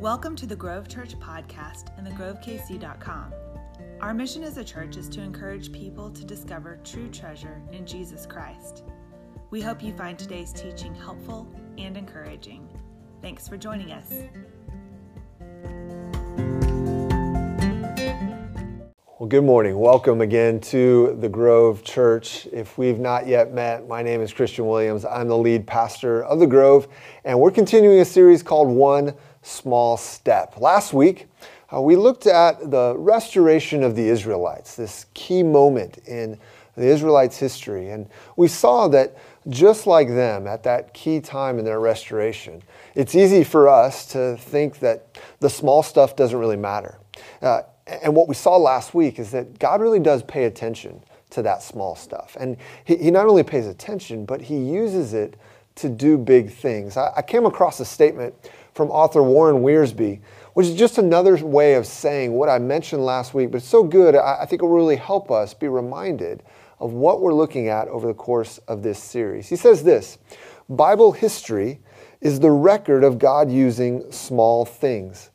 Welcome to the Grove Church podcast and thegrovekc.com. Our mission as a church is to encourage people to discover true treasure in Jesus Christ. We hope you find today's teaching helpful and encouraging. Thanks for joining us. Well, good morning. Welcome again to the Grove Church. If we've not yet met, my name is Christian Williams. I'm the lead pastor of the Grove, and we're continuing a series called One Small Step. Last week, uh, we looked at the restoration of the Israelites, this key moment in the Israelites' history. And we saw that just like them at that key time in their restoration, it's easy for us to think that the small stuff doesn't really matter. Uh, and what we saw last week is that God really does pay attention to that small stuff. And he, he not only pays attention, but he uses it to do big things. I, I came across a statement from author Warren Wiersbe, which is just another way of saying what I mentioned last week, but it's so good, I, I think it will really help us be reminded of what we're looking at over the course of this series. He says this Bible history is the record of God using small things.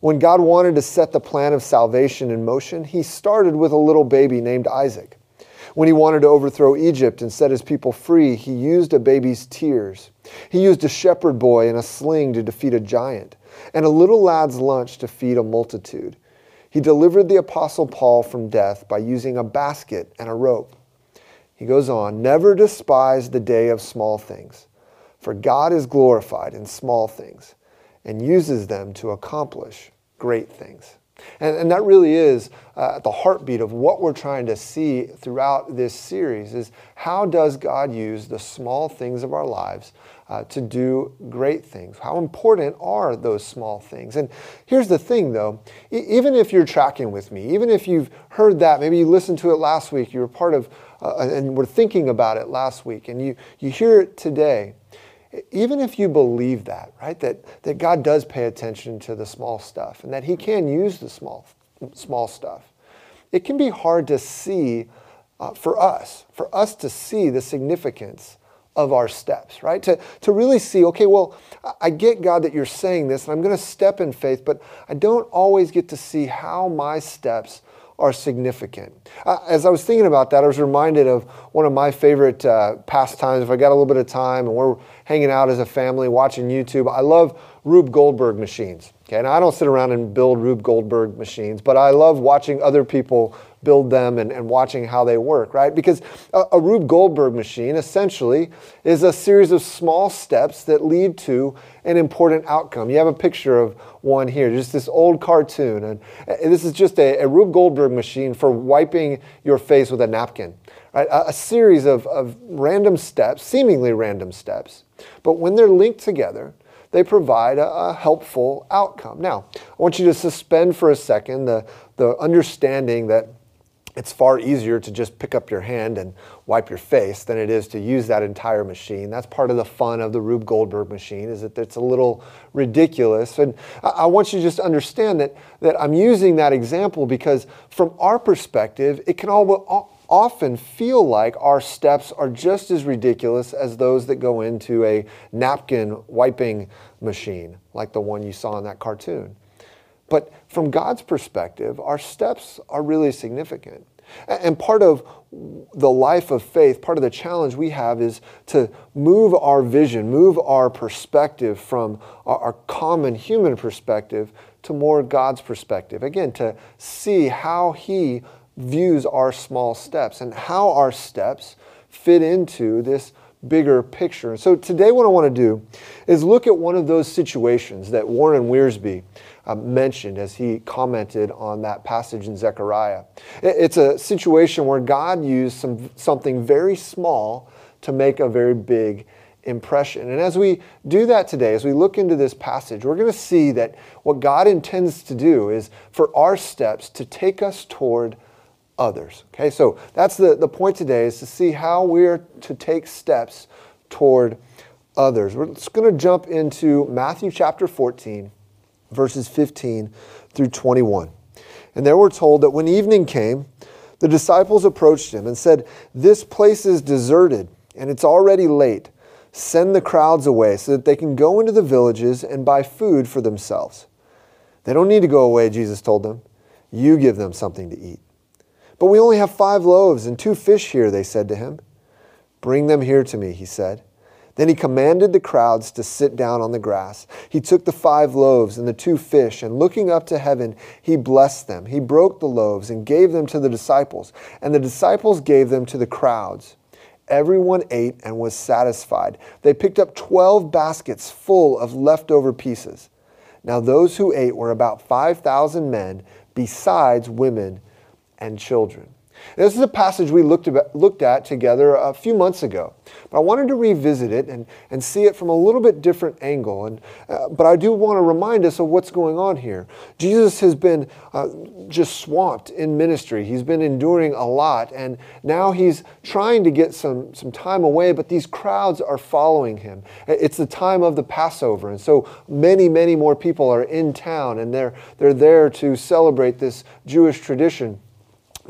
When God wanted to set the plan of salvation in motion, he started with a little baby named Isaac. When he wanted to overthrow Egypt and set his people free, he used a baby's tears. He used a shepherd boy and a sling to defeat a giant, and a little lad's lunch to feed a multitude. He delivered the apostle Paul from death by using a basket and a rope. He goes on, never despise the day of small things, for God is glorified in small things and uses them to accomplish great things. And, and that really is uh, the heartbeat of what we're trying to see throughout this series is how does God use the small things of our lives uh, to do great things? How important are those small things? And here's the thing though, e- even if you're tracking with me, even if you've heard that, maybe you listened to it last week, you were part of, uh, and were thinking about it last week, and you, you hear it today, even if you believe that, right, that, that God does pay attention to the small stuff and that He can use the small, small stuff, it can be hard to see uh, for us, for us to see the significance of our steps, right? To, to really see, okay, well, I get, God, that you're saying this, and I'm going to step in faith, but I don't always get to see how my steps are significant. Uh, as I was thinking about that, I was reminded of one of my favorite uh, pastimes. If I got a little bit of time and we're hanging out as a family watching YouTube, I love Rube Goldberg machines. Okay, and I don't sit around and build Rube Goldberg machines, but I love watching other people build them and, and watching how they work, right? Because a, a Rube Goldberg machine essentially is a series of small steps that lead to an important outcome. You have a picture of one here, just this old cartoon. And this is just a, a Rube Goldberg machine for wiping your face with a napkin. Right? A, a series of, of random steps, seemingly random steps, but when they're linked together, they provide a, a, helpful outcome. Now, I want you to suspend for a second the, the understanding that it's far easier to just pick up your hand and wipe your face than it is to use that entire machine. That's part of the fun of the Rube Goldberg machine is that it's a little ridiculous. And I want you to just understand that, that I'm using that example because from our perspective, it can all, often feel like our steps are just as ridiculous as those that go into a napkin wiping machine, like the one you saw in that cartoon. But from God's perspective, our steps are really significant. And part of the life of faith, part of the challenge we have is to move our vision, move our perspective from our, common human perspective to more God's perspective. Again, to see how He views our small steps and how our steps fit into this bigger picture. So today, what I want to do is look at one of those situations that Warren Wiersbe uh, mentioned as he commented on that passage in Zechariah. It's a situation where God used some, something very small to make a very big impression. And as we do that today, as we look into this passage, we're going to see that what God intends to do is for our steps to take us toward others. Okay, so that's the, the point today is to see how we're to take steps toward others. We're just going to jump into Matthew chapter 14, verses 15 through 21. And there we're told that when evening came, the disciples approached him and said, This place is deserted, and it's already late. Send the crowds away so that they can go into the villages and buy food for themselves. They don't need to go away, Jesus told them. You give them something to eat. But we only have five loaves and two fish here, they said to him. Bring them here to me, he said. Then he commanded the crowds to sit down on the grass. He took the five loaves and the two fish, and looking up to heaven, he blessed them. He broke the loaves and gave them to the disciples, and the disciples gave them to the crowds. Everyone ate and was satisfied. They picked up 12 baskets full of leftover pieces. Now, those who ate were about 5,000 men, besides women and children. This is a passage we looked, about, looked at together a few months ago, but I wanted to revisit it and, and see it from a little bit different angle. And, uh, but I do want to remind us of what's going on here. Jesus has been uh, just swamped in ministry. He's been enduring a lot, and now he's trying to get some, some time away, but these crowds are following him. It's the time of the Passover, and so many, many more people are in town, and they're, they're there to celebrate this Jewish tradition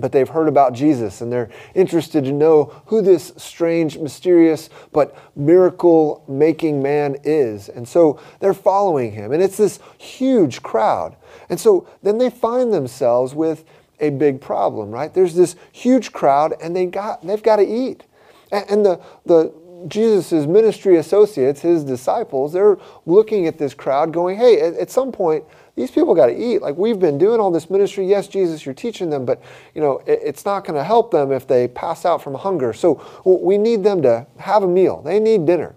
but they've heard about Jesus and they're interested to know who this strange, mysterious, but miracle making man is. And so they're following him. And it's this huge crowd. And so then they find themselves with a big problem, right? There's this huge crowd and they got, they've got to eat. And the, the, Jesus' ministry associates, his disciples, they're looking at this crowd going, hey, at, at some point, these people got to eat. Like we've been doing all this ministry. Yes, Jesus, you're teaching them, but you know it, it's not going to help them if they pass out from hunger. So we need them to have a meal. They need dinner.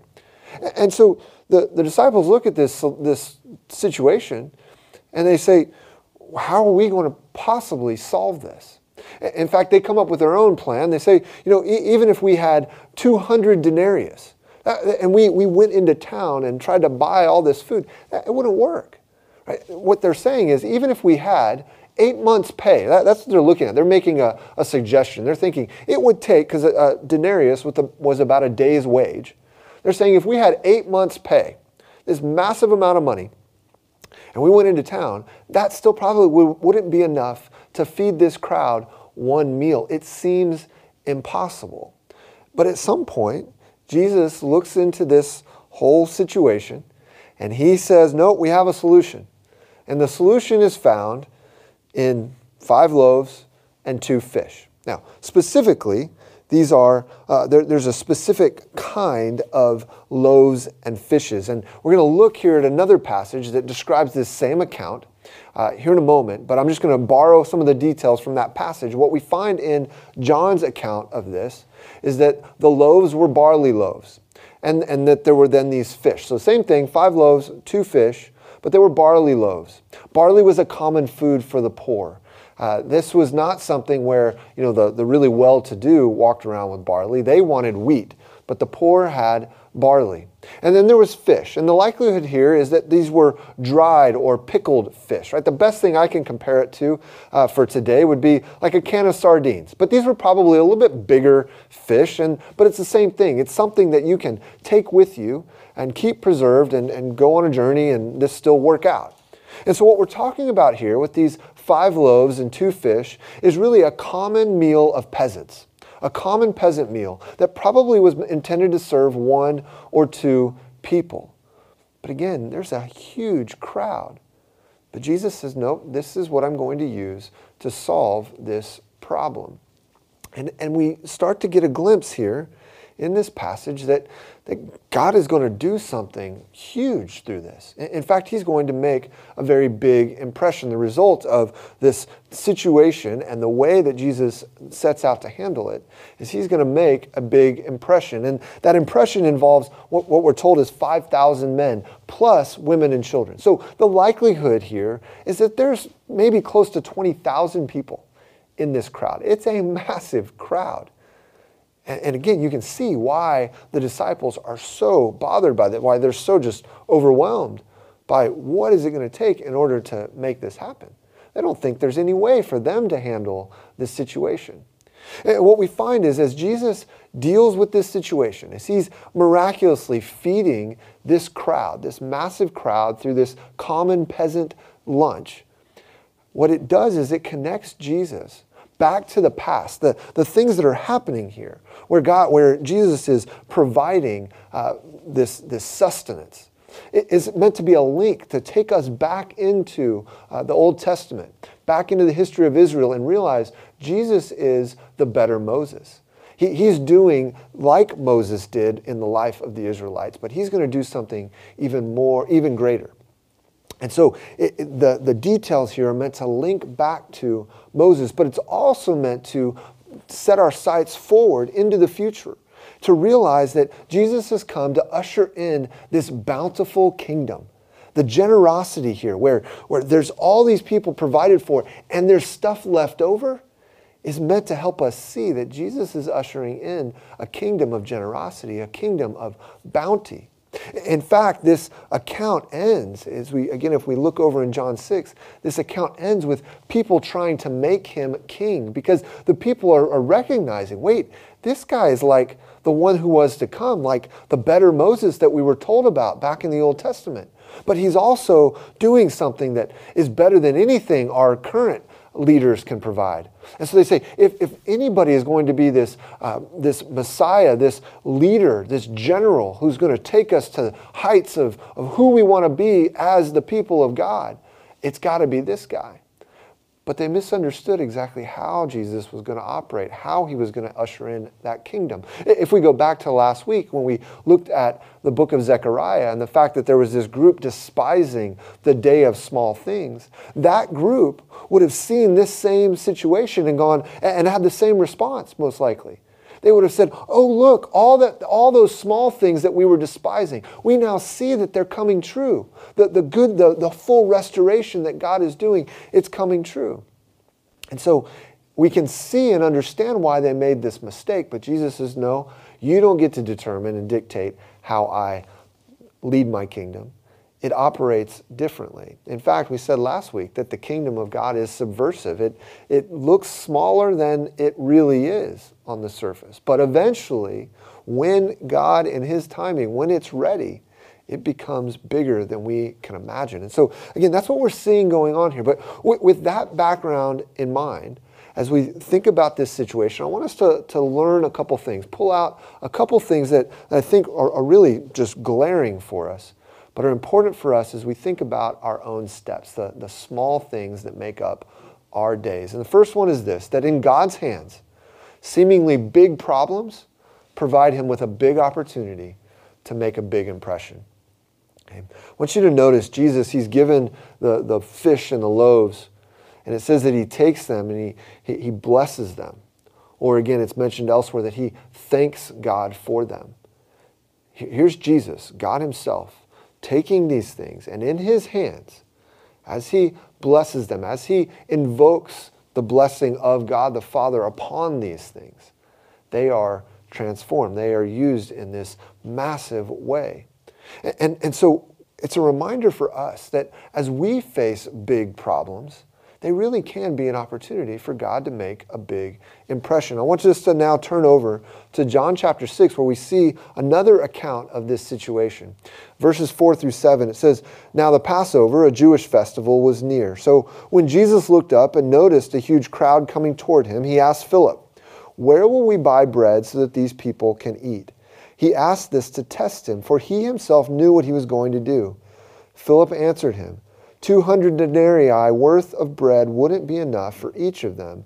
And so the, the disciples look at this, this situation and they say, how are we going to possibly solve this? In fact, they come up with their own plan. They say, you know, e- even if we had 200 denarius uh, and we, we went into town and tried to buy all this food, it wouldn't work. Right? What they're saying is even if we had eight months' pay, that, that's what they're looking at. They're making a, a suggestion. They're thinking it would take, because a, uh, a, uh, denarius the, was about a day's wage. They're saying if we had eight months' pay, this massive amount of money, and we went into town, that still probably would, wouldn't be enough to feed this crowd one meal. It seems impossible. But at some point, Jesus looks into this whole situation and he says, No, we have a solution. And the solution is found in five loaves and two fish. Now, specifically, these are, uh, there, there's a specific kind of loaves and fishes. And we're going to look here at another passage that describes this same account uh, here in a moment, but I'm just going to borrow some of the details from that passage. What we find in John's account of this is that the loaves were barley loaves, and, and that there were then these fish. So, same thing five loaves, two fish, but they were barley loaves. Barley was a common food for the poor. Uh, this was not something where you know the, the really well-to-do walked around with barley. They wanted wheat, but the poor had barley. And then there was fish. And the likelihood here is that these were dried or pickled fish, right? The best thing I can compare it to uh, for today would be like a can of sardines. But these were probably a little bit bigger fish, and, but it's the same thing. It's something that you can take with you and keep preserved and, and go on a journey and this still work out. And so, what we're talking about here with these five loaves and two fish is really a common meal of peasants a common peasant meal that probably was intended to serve one or two people. But again, there's a huge crowd. But Jesus says, no, this is what I'm going to use to solve this problem. And, and we start to get a glimpse here in this passage that that God is going to do something huge through this. In fact, He's going to make a very big impression. The result of this situation and the way that Jesus sets out to handle it is He's going to make a big impression. And that impression involves what, what we're told is 5,000 men plus women and children. So the likelihood here is that there's maybe close to 20,000 people in this crowd. It's a massive crowd. And, and again, you can see why the disciples are so bothered by that, why they're so just overwhelmed by what is it going to take in order to make this happen. They don't think there's any way for them to handle this situation. And what we find is as Jesus deals with this situation, as he's miraculously feeding this crowd, this massive crowd through this common peasant lunch, what it does is it connects Jesus back to the past, the, the things that are happening here, where God, where Jesus is providing uh, this, this sustenance. is meant to be a link to take us back into uh, the Old Testament, back into the history of Israel, and realize Jesus is the better Moses. He, he's doing like Moses did in the life of the Israelites, but he's going to do something even more, even greater. And so it, it, the, the details here are meant to link back to Moses, but it's also meant to set our sights forward into the future to realize that Jesus has come to usher in this bountiful kingdom. The generosity here, where, where there's all these people provided for and there's stuff left over, is meant to help us see that Jesus is ushering in a kingdom of generosity, a kingdom of bounty. In fact, this account ends, as we, again, if we look over in John 6, this account ends with people trying to make him king because the people are, are recognizing wait, this guy is like the one who was to come, like the better Moses that we were told about back in the Old Testament. But he's also doing something that is better than anything our current leaders can provide. And so they say, if, if anybody is going to be this, uh, this Messiah, this leader, this general who's going to take us to heights of, of who we want to be as the people of God, it's got to be this guy. But they misunderstood exactly how Jesus was going to operate, how he was going to usher in that kingdom. If we go back to last week when we looked at the book of Zechariah and the fact that there was this group despising the day of small things, that group would have seen this same situation and gone and had the same response, most likely they would have said, Oh, look, all, that, all those small things that we were despising, we now see that they're coming true. The, the good, the, the full restoration that God is doing, it's coming true. And so we can see and understand why they made this mistake, but Jesus says, No, you don't get to determine and dictate how I lead my kingdom it operates differently. In fact, we said last week that the kingdom of God is subversive. It, it looks smaller than it really is on the surface. But eventually, when God, in His timing, when it's ready, it becomes bigger than we can imagine. And so, again, that's what we're seeing going on here. But with, with that background in mind, as we think about this situation, I want us to, to learn a couple things, pull out a couple things that I think are, are really just glaring for us but are important for us as we think about our own steps, the, the small things that make up our days. And the first one is this that in God's hands, seemingly big problems provide him with a big opportunity to make a big impression. Okay. I want you to notice Jesus, he's given the, the fish and the loaves, and it says that he takes them and he, he, he blesses them. Or again, it's mentioned elsewhere that he thanks God for them. Here's Jesus, God Himself, taking these things and in his hands, as he blesses them, as he invokes the blessing of God the Father upon these things, they are transformed. They are used in this massive way. And, and, and so it's a reminder for us that as we face big problems, they really can be an opportunity for God to make a big impression. I want us to now turn over to John chapter 6, where we see another account of this situation. Verses 4 through 7, it says, Now the Passover, a Jewish festival, was near. So when Jesus looked up and noticed a huge crowd coming toward him, he asked Philip, Where will we buy bread so that these people can eat? He asked this to test him, for he himself knew what he was going to do. Philip answered him, 200 denarii worth of bread wouldn't be enough for each of them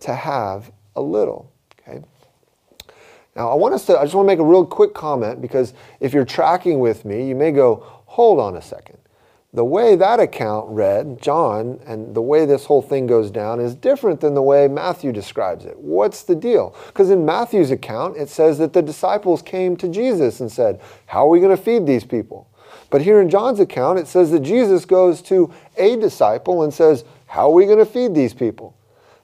to have a little. Okay? Now, I want us to, I just want to make a real quick comment because if you're tracking with me, you may go, hold on a second. The way that account read, John, and the way this whole thing goes down is different than the way Matthew describes it. What's the deal? Because in Matthew's account, it says that the disciples came to Jesus and said, How are we going to feed these people? But here in John's account, it says that Jesus goes to a disciple and says, How are we going to feed these people?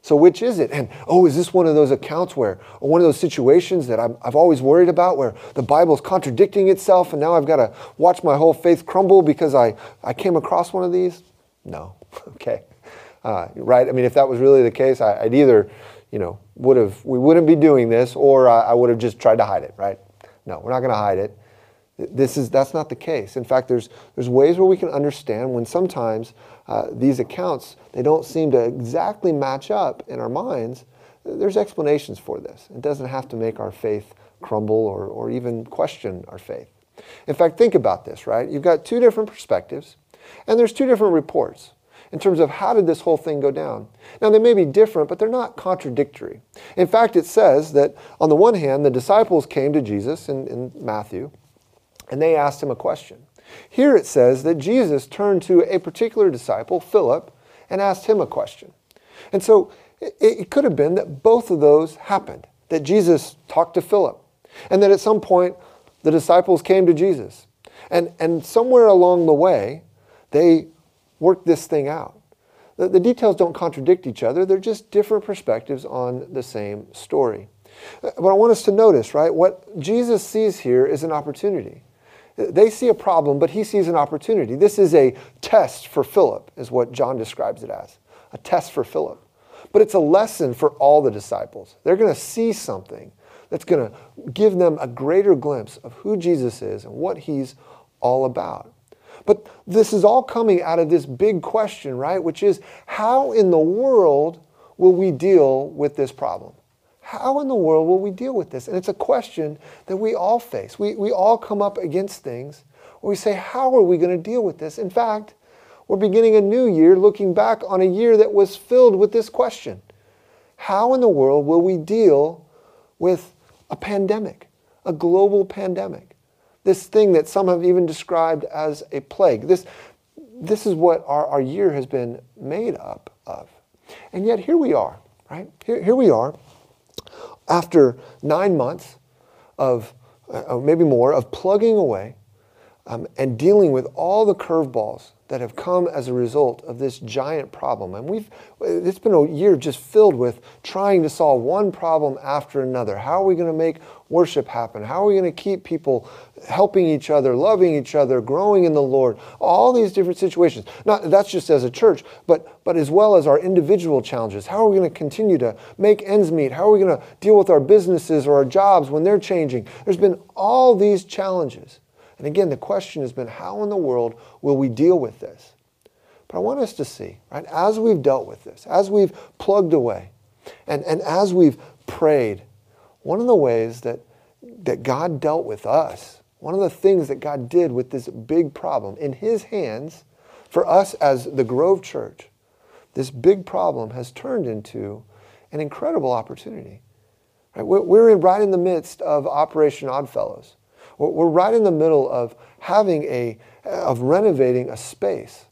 So, which is it? And oh, is this one of those accounts where, or one of those situations that i have always worried about where the Bible's contradicting itself and now I've got to watch my whole faith crumble because I, I came across one of these? No. okay. Uh, right? I mean, if that was really the case, I, would either, you know, would have, we wouldn't be doing this or I, I would have just tried to hide it, right? No, we're not going to hide it. This is, that's not the case. In fact, there's, there's ways where we can understand when sometimes uh, these accounts, they don't seem to exactly match up in our minds. There's explanations for this. It doesn't have to make our faith crumble or, or even question our faith. In fact, think about this, right? You've got two different perspectives, and there's two different reports in terms of how did this whole thing go down. Now, they may be different, but they're not contradictory. In fact, it says that on the one hand, the disciples came to Jesus in, in Matthew, and they asked him a question. Here it says that Jesus turned to a particular disciple, Philip, and asked him a question. And so it, it could have been that both of those happened, that Jesus talked to Philip, and that at some point the disciples came to Jesus. And, and somewhere along the way, they worked this thing out. The, the details don't contradict each other, they're just different perspectives on the same story. Uh, but I want us to notice, right, what Jesus sees here is an opportunity. They see a problem, but he sees an opportunity. This is a test for Philip, is what John describes it as a test for Philip. But it's a lesson for all the disciples. They're going to see something that's going to give them a greater glimpse of who Jesus is and what he's all about. But this is all coming out of this big question, right? Which is how in the world will we deal with this problem? How in the world will we deal with this? And it's a question that we all face. We, we all come up against things where we say, How are we going to deal with this? In fact, we're beginning a new year looking back on a year that was filled with this question How in the world will we deal with a pandemic, a global pandemic? This thing that some have even described as a plague. This, this is what our, our year has been made up of. And yet here we are, right? Here, here we are after nine months of, uh, maybe more, of plugging away um, and dealing with all the curveballs that have come as a result of this giant problem. And we've, it's been a year just filled with trying to solve one problem after another. How are we going to make worship happen? How are we going to keep people helping each other, loving each other, growing in the Lord? All these different situations. Not that's just as a church, but but as well as our individual challenges. How are we going to continue to make ends meet? How are we going to deal with our businesses or our jobs when they're changing? There's been all these challenges. And again, the question has been how in the world will we deal with this? But I want us to see, right, as we've dealt with this, as we've plugged away, and, and as we've prayed, one of the ways that, that God dealt with us, one of the things that God did with this big problem in His hands for us as the Grove Church, this big problem has turned into an incredible opportunity. Right? We're in, right in the midst of Operation Oddfellows. We're right in the middle of having a, of renovating a space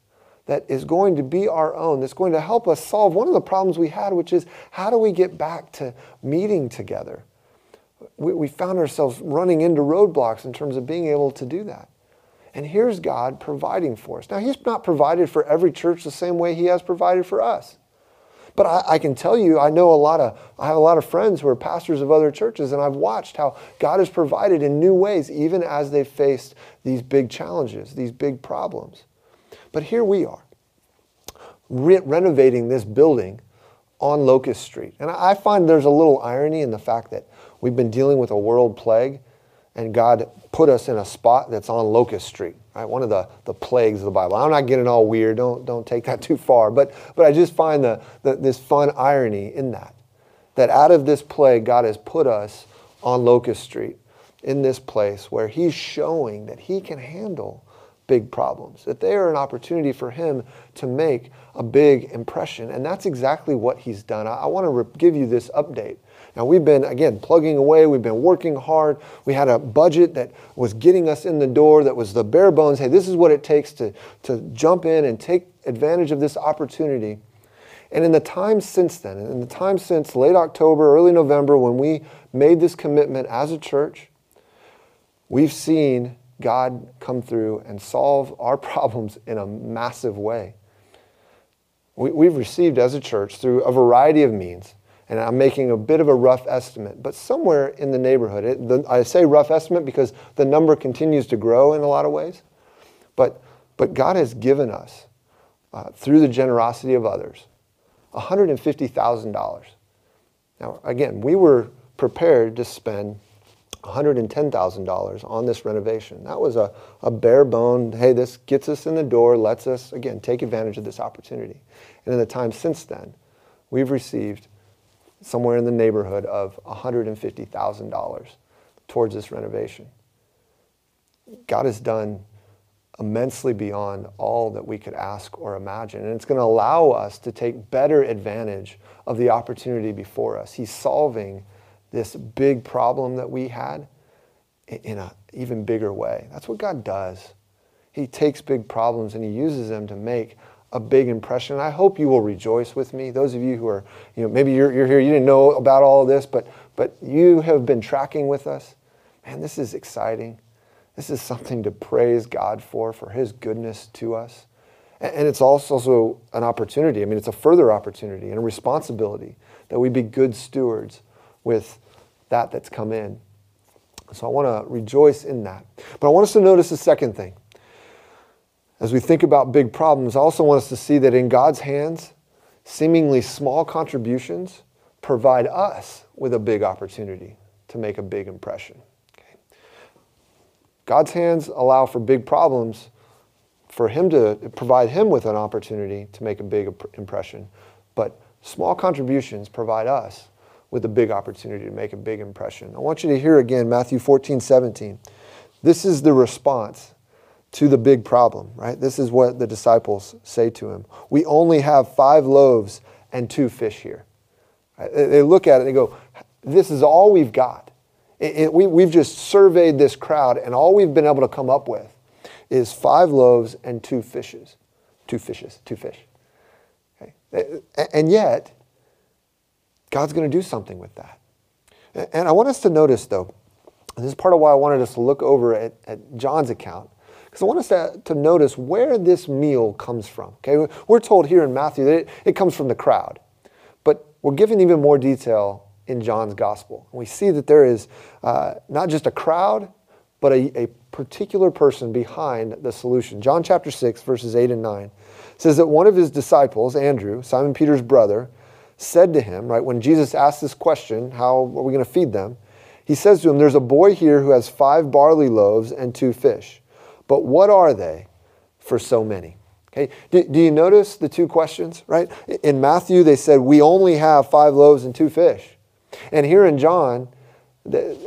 that is going to be our own, that's going to help us solve one of the problems we had, which is how do we get back to meeting together? We, we found ourselves running into roadblocks in terms of being able to do that. And here's God providing for us. Now, He's not provided for every church the same way He has provided for us. But I, I, can tell you, I know a lot of, I have a lot of friends who are pastors of other churches, and I've watched how God has provided in new ways, even as they've faced these big challenges, these big problems. But here we are, re- renovating this building on Locust Street. And I find there's a little irony in the fact that we've been dealing with a world plague, and God put us in a spot that's on Locust Street right? One of the, the plagues of the Bible. I'm not getting all weird. Don't, don't take that too far. But, but I just find the, the, this fun irony in that. That out of this plague, God has put us on Locust Street in this place where He's showing that He can handle big problems, that they are an opportunity for Him to make a big impression. And that's exactly what He's done. I, I want to re- give you this update now, we've been, again, plugging away. We've been working hard. We had a budget that was getting us in the door, that was the bare bones. Hey, this is what it takes to, to jump in and take advantage of this opportunity. And in the time since then, in the time since late October, early November, when we made this commitment as a church, we've seen God come through and solve our problems in a massive way. We, have received as a church through a variety of means and I'm making a bit of a rough estimate, but somewhere in the neighborhood. It, the, I say rough estimate because the number continues to grow in a lot of ways. But, but God has given us, uh, through the generosity of others, $150,000. Now, again, we were prepared to spend $110,000 on this renovation. That was a, a bare bone, hey, this gets us in the door, lets us, again, take advantage of this opportunity. And in the time since then, we've received somewhere in the neighborhood of $150,000 towards this renovation. God has done immensely beyond all that we could ask or imagine. And it's going to allow us to take better advantage of the opportunity before us. He's solving this big problem that we had in an even bigger way. That's what God does. He takes big problems and he uses them to make a big impression. I hope you will rejoice with me. Those of you who are, you know, maybe you're, you're here, you didn't know about all of this, but, but you have been tracking with us. Man, this is exciting. This is something to praise God for, for his goodness to us. And it's also an opportunity. I mean, it's a further opportunity and a responsibility that we be good stewards with that that's come in. So I want to rejoice in that. But I want us to notice the second thing. As we think about big problems, I also want us to see that in God's hands, seemingly small contributions provide us with a big opportunity to make a big impression. Okay. God's hands allow for big problems for him to provide him with an opportunity to make a big impression. But small contributions provide us with a big opportunity to make a big impression. I want you to hear again Matthew 14, 17. This is the response to the big problem, right? This is what the disciples say to him. We only have five loaves and two fish here. They look at it and they go, This is all we've got. It, it, we, we've just surveyed this crowd, and all we've been able to come up with is five loaves and two fishes. Two fishes, two fish. Okay? And yet, God's going to do something with that. And I want us to notice, though, this is part of why I wanted us to look over at, at John's account, because I want us to, to notice where this meal comes from. Okay, We're told here in Matthew that it, it comes from the crowd, but we're given even more detail in John's gospel. And we see that there is uh, not just a crowd, but a, a particular person behind the solution. John chapter 6, verses 8 and 9 says that one of his disciples, Andrew, Simon Peter's brother, said to him, right, when Jesus asked this question, how are we going to feed them? He says to him, There's a boy here who has five barley loaves and two fish. But what are they for so many? Okay, do, do you notice the two questions, right? In Matthew, they said, We only have five loaves and two fish. And here in John,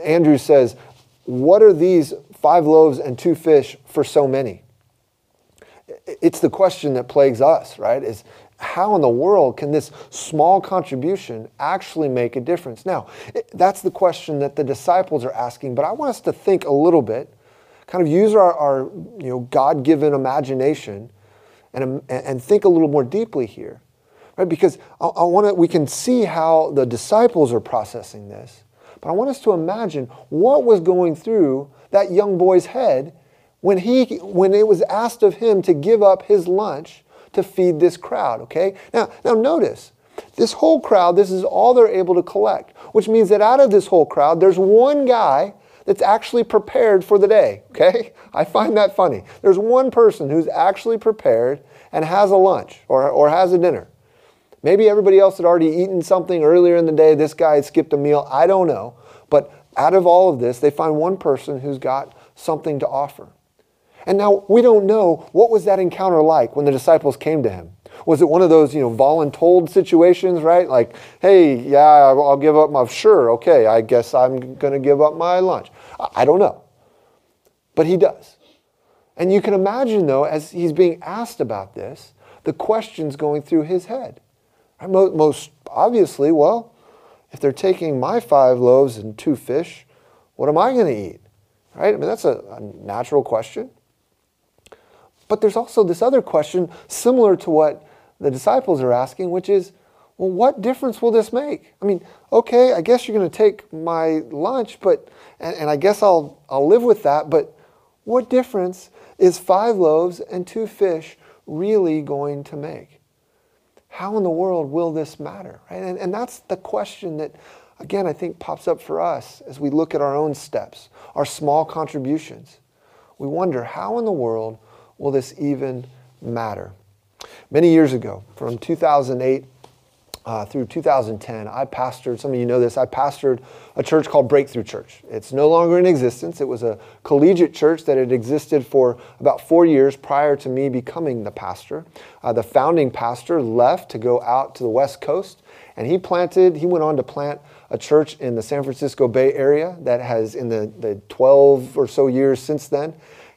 Andrew says, What are these five loaves and two fish for so many? It's the question that plagues us, right? Is how in the world can this small contribution actually make a difference? Now, that's the question that the disciples are asking, but I want us to think a little bit, kind of use our, our you know, God given imagination um, and, and think a little more deeply here. Right? Because I, I want to, we can see how the disciples are processing this, but I want us to imagine what was going through that young boy's head when, he, when it was asked of him to give up his lunch to feed this crowd, okay? Now, now notice, this whole crowd, this is all they're able to collect, which means that out of this whole crowd, there's one guy that's actually prepared for the day, okay? I find that funny. There's one person who's actually prepared and has a lunch or, or has a dinner. Maybe everybody else had already eaten something earlier in the day. This guy had skipped a meal. I don't know. But out of all of this, they find one person who's got something to offer. And now we don't know what was that encounter like when the disciples came to him. Was it one of those, you know, voluntold situations, right? Like, hey, yeah, I'll give up my, sure, okay, I guess I'm going to give up my lunch. I don't know. But he does. And you can imagine, though, as he's being asked about this, the questions going through his head. Most obviously, well, if they're taking my five loaves and two fish, what am I going to eat? Right? I mean, that's a, a natural question. But there's also this other question similar to what the disciples are asking, which is, well, what difference will this make? I mean, okay, I guess you're going to take my lunch, but and, and I guess I'll I'll live with that, but what difference is five loaves and two fish really going to make? How in the world will this matter? Right? And, and that's the question that, again, I think pops up for us as we look at our own steps, our small contributions. We wonder how in the world will this even matter? Many years ago, from 2008 uh, through 2010, I pastored, some of you know this, I pastored a church called Breakthrough Church. It's no longer in existence. It was a collegiate church that had existed for about four years prior to me becoming the pastor. Uh, the founding pastor left to go out to the West Coast, and he planted, he went on to plant a church in the San Francisco Bay Area that has, in the, the 12 or so years since then,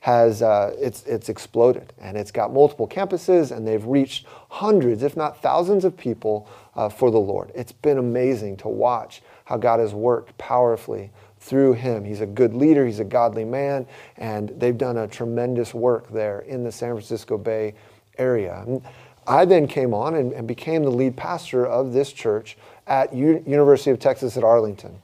has uh, it's, it's exploded and it's got multiple campuses and they've reached hundreds, if not thousands, of people uh, for the Lord. It's been amazing to watch how God has worked powerfully through him. He's a good leader, he's a godly man, and they've done a tremendous work there in the San Francisco Bay area. I then came on and, and became the lead pastor of this church at U- University of Texas at Arlington.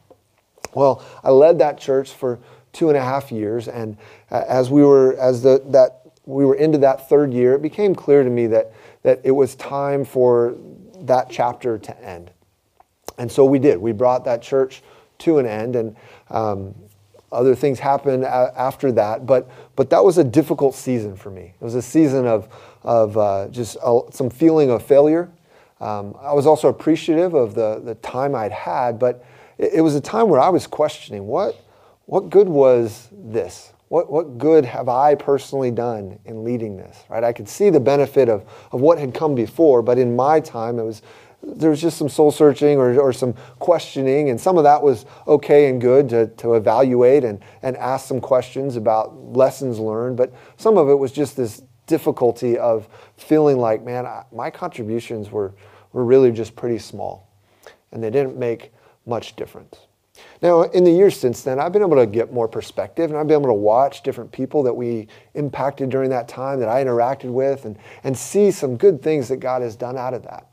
Well, I led that church for two and a half years, and uh, as we were as the that we were into that third year, it became clear to me that that it was time for that chapter to end. And so we did. We brought that church to an end, and um, other things happened a- after that. But but that was a difficult season for me. It was a season of of uh, just a, some feeling of failure. Um, I was also appreciative of the the time I'd had, but it, it was a time where I was questioning what what good was this? What, what good have I personally done in leading this? Right? I could see the benefit of, of what had come before, but in my time, it was there was just some soul searching or, or some questioning, and some of that was okay and good to, to evaluate and, and ask some questions about lessons learned, but some of it was just this difficulty of feeling like, man, I, my contributions were, were really just pretty small, and they didn't make much difference. Now, in the years since then, I've been able to get more perspective and I've been able to watch different people that we impacted during that time that I interacted with and, and see some good things that God has done out of that.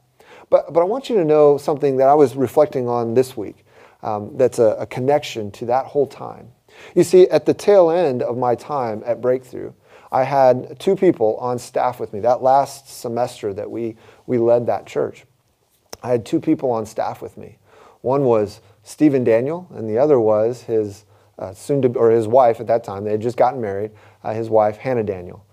But, but I want you to know something that I was reflecting on this week um, that's a, a connection to that whole time. You see, at the tail end of my time at Breakthrough, I had two people on staff with me that last semester that we, we led that church. I had two people on staff with me. One was Stephen Daniel, and the other was his uh, soon to, or his wife at that time. They had just gotten married. Uh, his wife Hannah Daniel.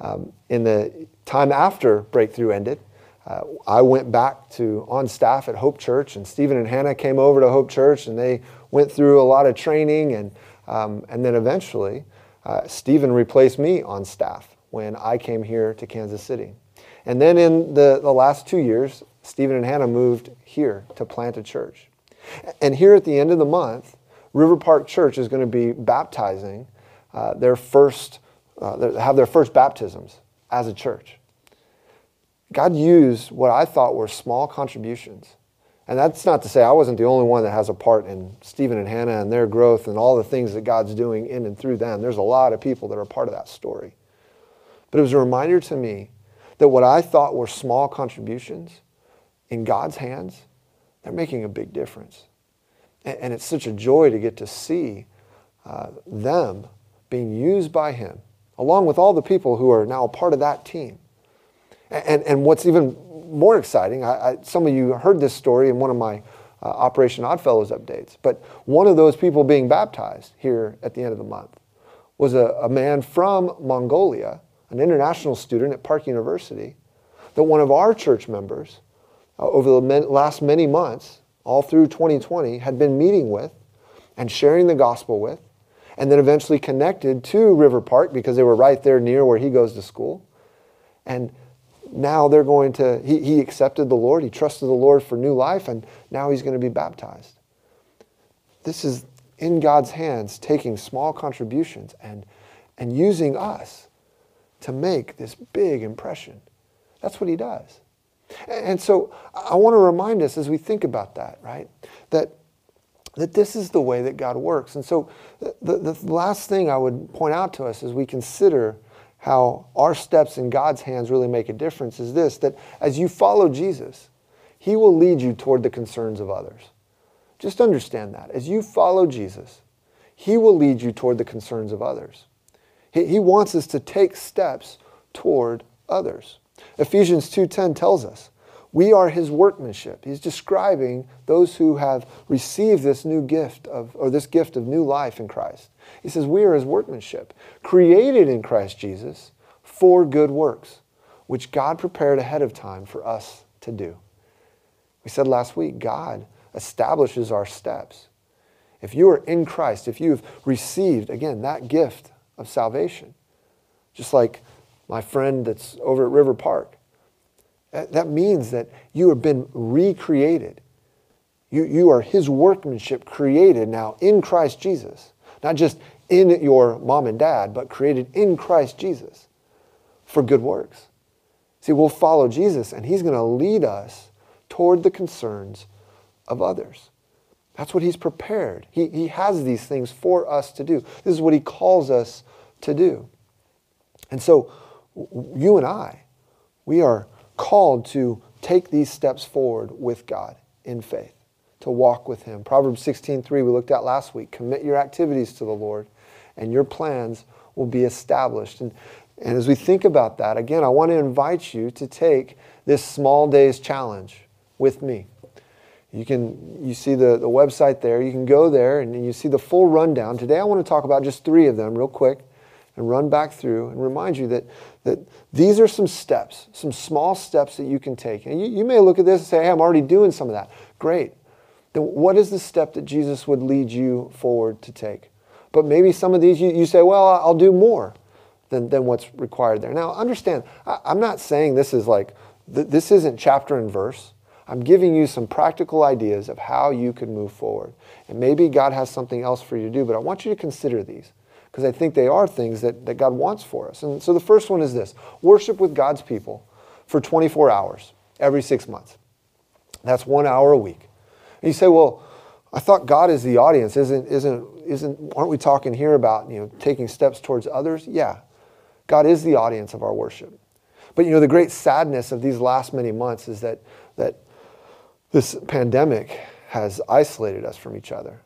Um, in the time after Breakthrough ended, uh, I went back to on staff at Hope Church, and Stephen and Hannah came over to Hope Church, and they went through a lot of training, and um, and then eventually, uh, Stephen replaced me on staff when I came here to Kansas City, and then in the the last two years, Stephen and Hannah moved here to plant a church. And here at the end of the month, River Park Church is going to be baptizing uh, their first, uh, have their first baptisms as a church. God used what I thought were small contributions. And that's not to say I wasn't the only one that has a part in Stephen and Hannah and their growth and all the things that God's doing in and through them. There's a lot of people that are part of that story. But it was a reminder to me that what I thought were small contributions in God's hands they're making a big difference. And, and it's such a joy to get to see uh, them being used by Him, along with all the people who are now part of that team. And, and, and what's even more exciting, I, I, some of you heard this story in one of my uh, Operation Oddfellows updates, but one of those people being baptized here at the end of the month was a, a man from Mongolia, an international student at Park University, that one of our church members Uh, over the last many months, all through 2020, had been meeting with and sharing the gospel with, and then eventually connected to River Park because they were right there near where he goes to school. And now they're going to, he, he accepted the Lord, he trusted the Lord for new life, and now he's going to be baptized. This is in God's hands, taking small contributions and, and using us to make this big impression. That's what he does. And so I want to remind us as we think about that, right? That that this is the way that God works. And so the, the last thing I would point out to us as we consider how our steps in God's hands really make a difference is this that as you follow Jesus, He will lead you toward the concerns of others. Just understand that. As you follow Jesus, He will lead you toward the concerns of others. He, he wants us to take steps toward others. Ephesians 2:10 tells us we are his workmanship. He's describing those who have received this new gift of or this gift of new life in Christ. He says we are his workmanship, created in Christ Jesus for good works, which God prepared ahead of time for us to do. We said last week, God establishes our steps. If you are in Christ, if you've received, again, that gift of salvation, just like my friend that's over at River Park. That means that you have been recreated. You, you are his workmanship created now in Christ Jesus. Not just in your mom and dad, but created in Christ Jesus for good works. See, we'll follow Jesus and he's going to lead us toward the concerns of others. That's what he's prepared. He, he has these things for us to do. This is what he calls us to do. And so, you and I, we are called to take these steps forward with God in faith, to walk with him. Proverbs 16:3 we looked at last week. Commit your activities to the Lord, and your plans will be established. And, and as we think about that, again, I want to invite you to take this small days challenge with me. You can you see the, the website there. You can go there and you see the full rundown. Today I want to talk about just three of them real quick and run back through and remind you that, that these are some steps, some small steps that you can take. And you, you may look at this and say, hey, I'm already doing some of that. Great. Then what is the step that Jesus would lead you forward to take? But maybe some of these you, you say, well, I'll do more than, than what's required there. Now, understand, I, I'm not saying this is like, th- this isn't chapter and verse. I'm giving you some practical ideas of how you can move forward. And maybe God has something else for you to do, but I want you to consider these because I think they are things that, that God wants for us. And so the first one is this worship with God's people for 24 hours every six months. That's one hour a week. And you say, well, I thought God is the audience. Isn't, isn't, isn't, aren't we talking here about you know, taking steps towards others? Yeah. God is the audience of our worship. But you know, the great sadness of these last many months is that, that this pandemic has isolated us from each other.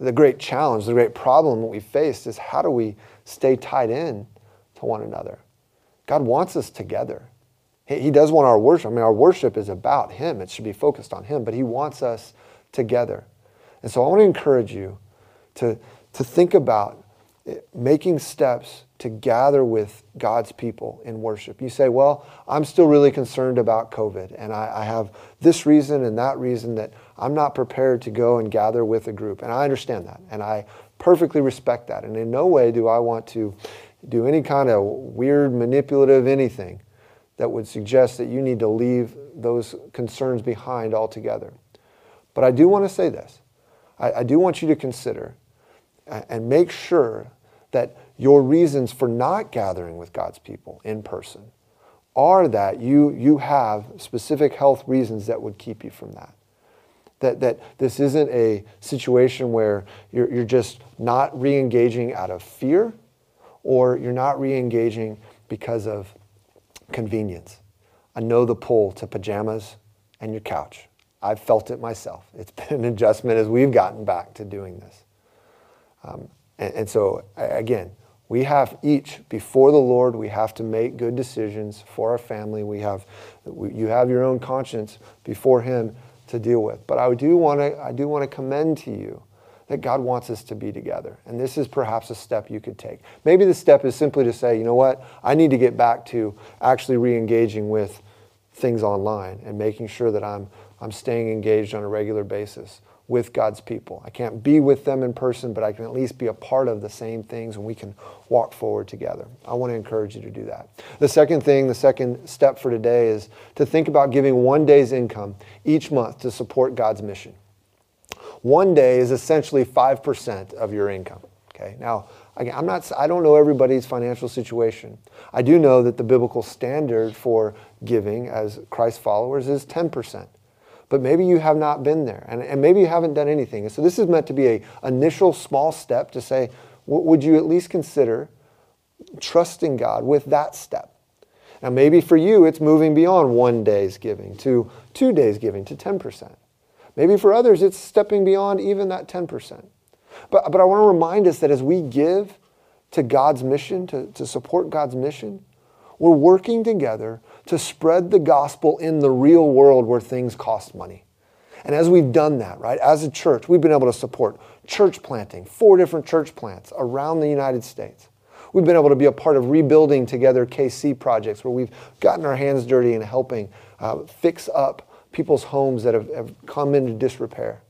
The great challenge, the great problem that we faced is how do we stay tied in to one another? God wants us together. He does want our worship. I mean, our worship is about Him. It should be focused on Him, but He wants us together. And so I want to encourage you to, to think about eh, making steps to gather with God's people in worship. You say, well, I'm still really concerned about COVID, and I, I, have this reason and that reason that I'm not prepared to go and gather with a group. And I understand that, and I perfectly respect that. And in no way do I want to do any kind of weird, manipulative anything that would suggest that you need to leave those concerns behind altogether. But I do want to say this I, I do want you to consider and make sure that your reasons for not gathering with God's people in person are that you, you have specific health reasons that would keep you from that. That, that this isn't a situation where you're, you're just not re engaging out of fear or you're not re engaging because of convenience. I know the pull to pajamas and your couch. I've felt it myself. It's been an adjustment as we've gotten back to doing this. Um, and, and so, again, we have each before the Lord, we have to make good decisions for our family. We have, you have your own conscience before Him to deal with. But I do want to, I do want to commend to you that God wants us to be together. And this is perhaps a step you could take. Maybe the step is simply to say, you know what, I need to get back to actually re engaging with things online and making sure that I'm, I'm staying engaged on a regular basis with God's people. I can't be with them in person, but I can at least be a part of the same things and we can walk forward together. I want to encourage you to do that. The second thing, the second step for today is to think about giving one day's income each month to support God's mission. One day is essentially 5% of your income. Okay. Now, again, I'm not, I don't know everybody's financial situation. I do know that the biblical standard for giving as Christ followers is 10% but maybe you have not been there and, and maybe you haven't done anything. And so this is meant to be a initial small step to say, would you at least consider trusting God with that step? Now, maybe for you, it's moving beyond one day's giving to two days giving to 10%. Maybe for others, it's stepping beyond even that 10%. But, but I want to remind us that as we give to God's mission, to, to support God's mission, we're working together to spread the gospel in the real world where things cost money. And as we've done that, right, as a church, we've been able to support church planting, four different church plants around the United States. We've been able to be a part of rebuilding together KC projects where we've gotten our hands dirty in helping uh, fix up people's homes that have, have, come into disrepair.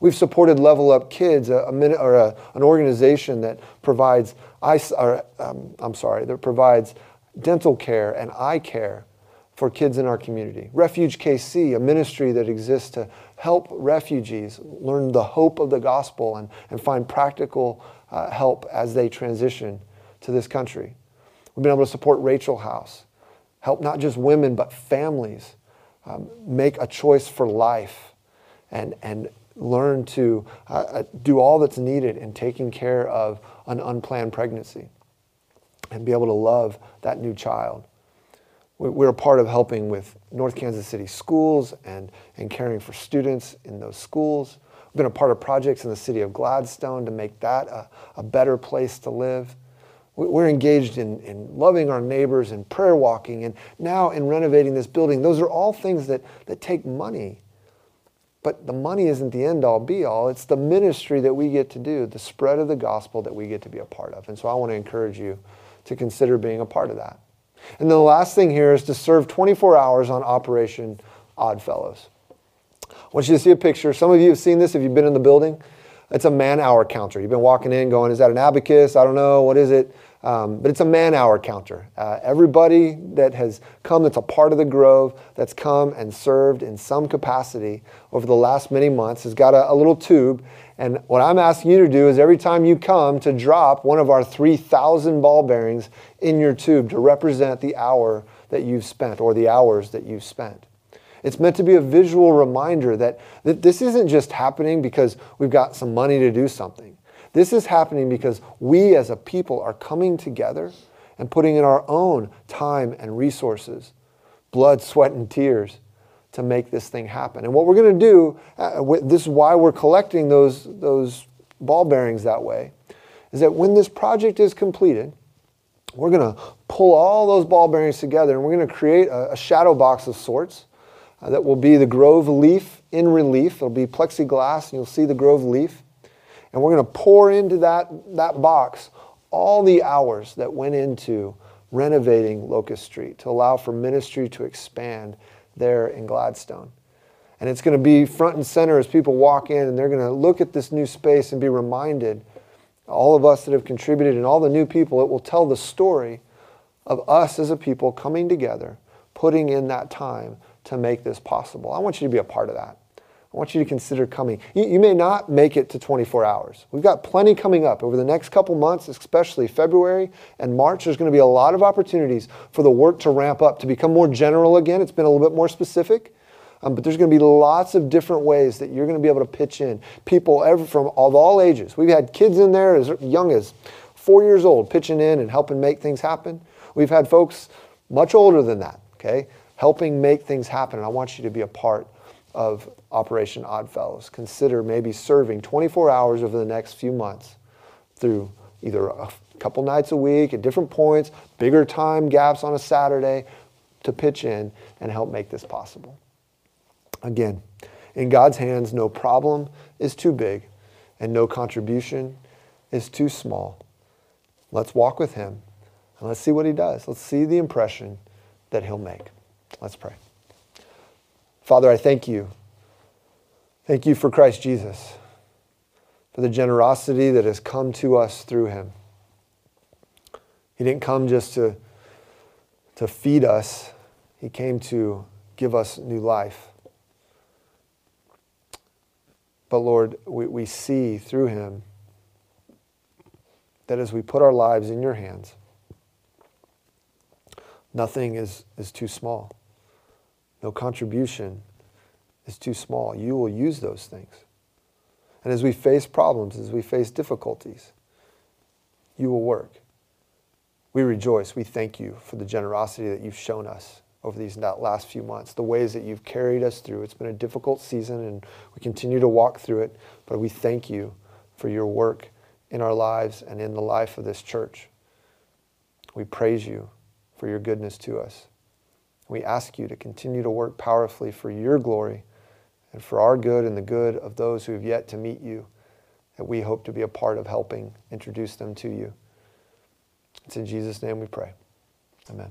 We've supported Level Up Kids, a, a minute, or a, an organization that provides, or, um, I'm sorry, that provides dental care and eye care for kids in our community. Refuge KC, a ministry that exists to help refugees learn the hope of the gospel and, and find practical uh, help as they transition to this country. We've been able to support Rachel House, help not just women, but families um, make a choice for life and, and learn to uh, uh do all that's needed in taking care of an unplanned pregnancy and be able to love that new child. We're a part of helping with North Kansas City schools and, and caring for students in those schools. We've been a part of projects in the city of Gladstone to make that a, a better place to live. We're engaged in, in loving our neighbors and prayer walking and now in renovating this building. Those are all things that, that take money. But the money isn't the end all be all. It's the ministry that we get to do, the spread of the gospel that we get to be a part of. And so I want to encourage you to consider being a part of that. And then the last thing here is to serve 24 hours on Operation Oddfellows. I want you to see a picture. Some of you have seen this if you've been in the building. It's a man hour counter. You've been walking in going, is that an abacus? I don't know. What is it? Um, but it's a man hour counter. Uh, everybody that has come, that's a part of the Grove, that's come and served in some capacity over the last many months, has got a, a little tube. And what I'm asking you to do is every time you come to drop one of our 3,000 ball bearings in your tube to represent the hour that you've spent or the hours that you've spent. It's meant to be a visual reminder that, that this isn't just happening because we've got some money to do something. This is happening because we as a people are coming together and putting in our own time and resources, blood, sweat, and tears to make this thing happen. And what we're going to do, uh, this is why we're collecting those, those ball bearings that way, is that when this project is completed, we're going to pull all those ball bearings together and we're going to create a, a shadow box of sorts uh, that will be the Grove leaf in relief. It'll be plexiglass and you'll see the Grove leaf. And we're going to pour into that, that box all the hours that went into renovating Locust Street to allow for ministry to expand there in Gladstone. And it's going to be front and center as people walk in and they're going to look at this new space and be reminded, all of us that have contributed and all the new people, it will tell the story of us as a people coming together, putting in that time to make this possible. I want you to be a part of that. I want you to consider coming. You, you, may not make it to 24 hours. We've got plenty coming up over the next couple months, especially February and March. There's going to be a lot of opportunities for the work to ramp up, to become more general again. It's been a little bit more specific. Um, but there's going to be lots of different ways that you're going to be able to pitch in. People ever from of all ages. We've had kids in there as young as four years old pitching in and helping make things happen. We've had folks much older than that, okay, helping make things happen. And I want you to be a part of Operation Oddfellows. Consider maybe serving 24 hours over the next few months through either a couple nights a week at different points, bigger time gaps on a Saturday to pitch in and help make this possible. Again, in God's hands, no problem is too big and no contribution is too small. Let's walk with Him and let's see what He does. Let's see the impression that He'll make. Let's pray. Father, I thank you. Thank you for Christ Jesus, for the generosity that has come to us through him. He didn't come just to, to feed us, he came to give us new life. But Lord, we, we see through him that as we put our lives in your hands, nothing is, is too small. No contribution is too small. You will use those things. And as we face problems, as we face difficulties, you will work. We rejoice. We thank you for the generosity that you've shown us over these last few months, the ways that you've carried us through. It's been a difficult season and we continue to walk through it, but we thank you for your work in our lives and in the life of this church. We praise you for your goodness to us. We ask you to continue to work powerfully for your glory and for our good and the good of those who have yet to meet you, that we hope to be a part of helping introduce them to you. It's in Jesus' name we pray. Amen.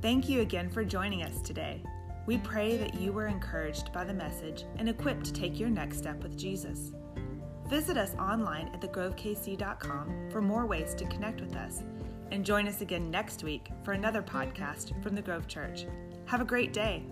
Thank you again for joining us today. We pray that you were encouraged by the message and equipped to take your next step with Jesus. Visit us online at thegrovekc.com for more ways to connect with us. And join us again next week for another podcast from the Grove Church. Have a great day.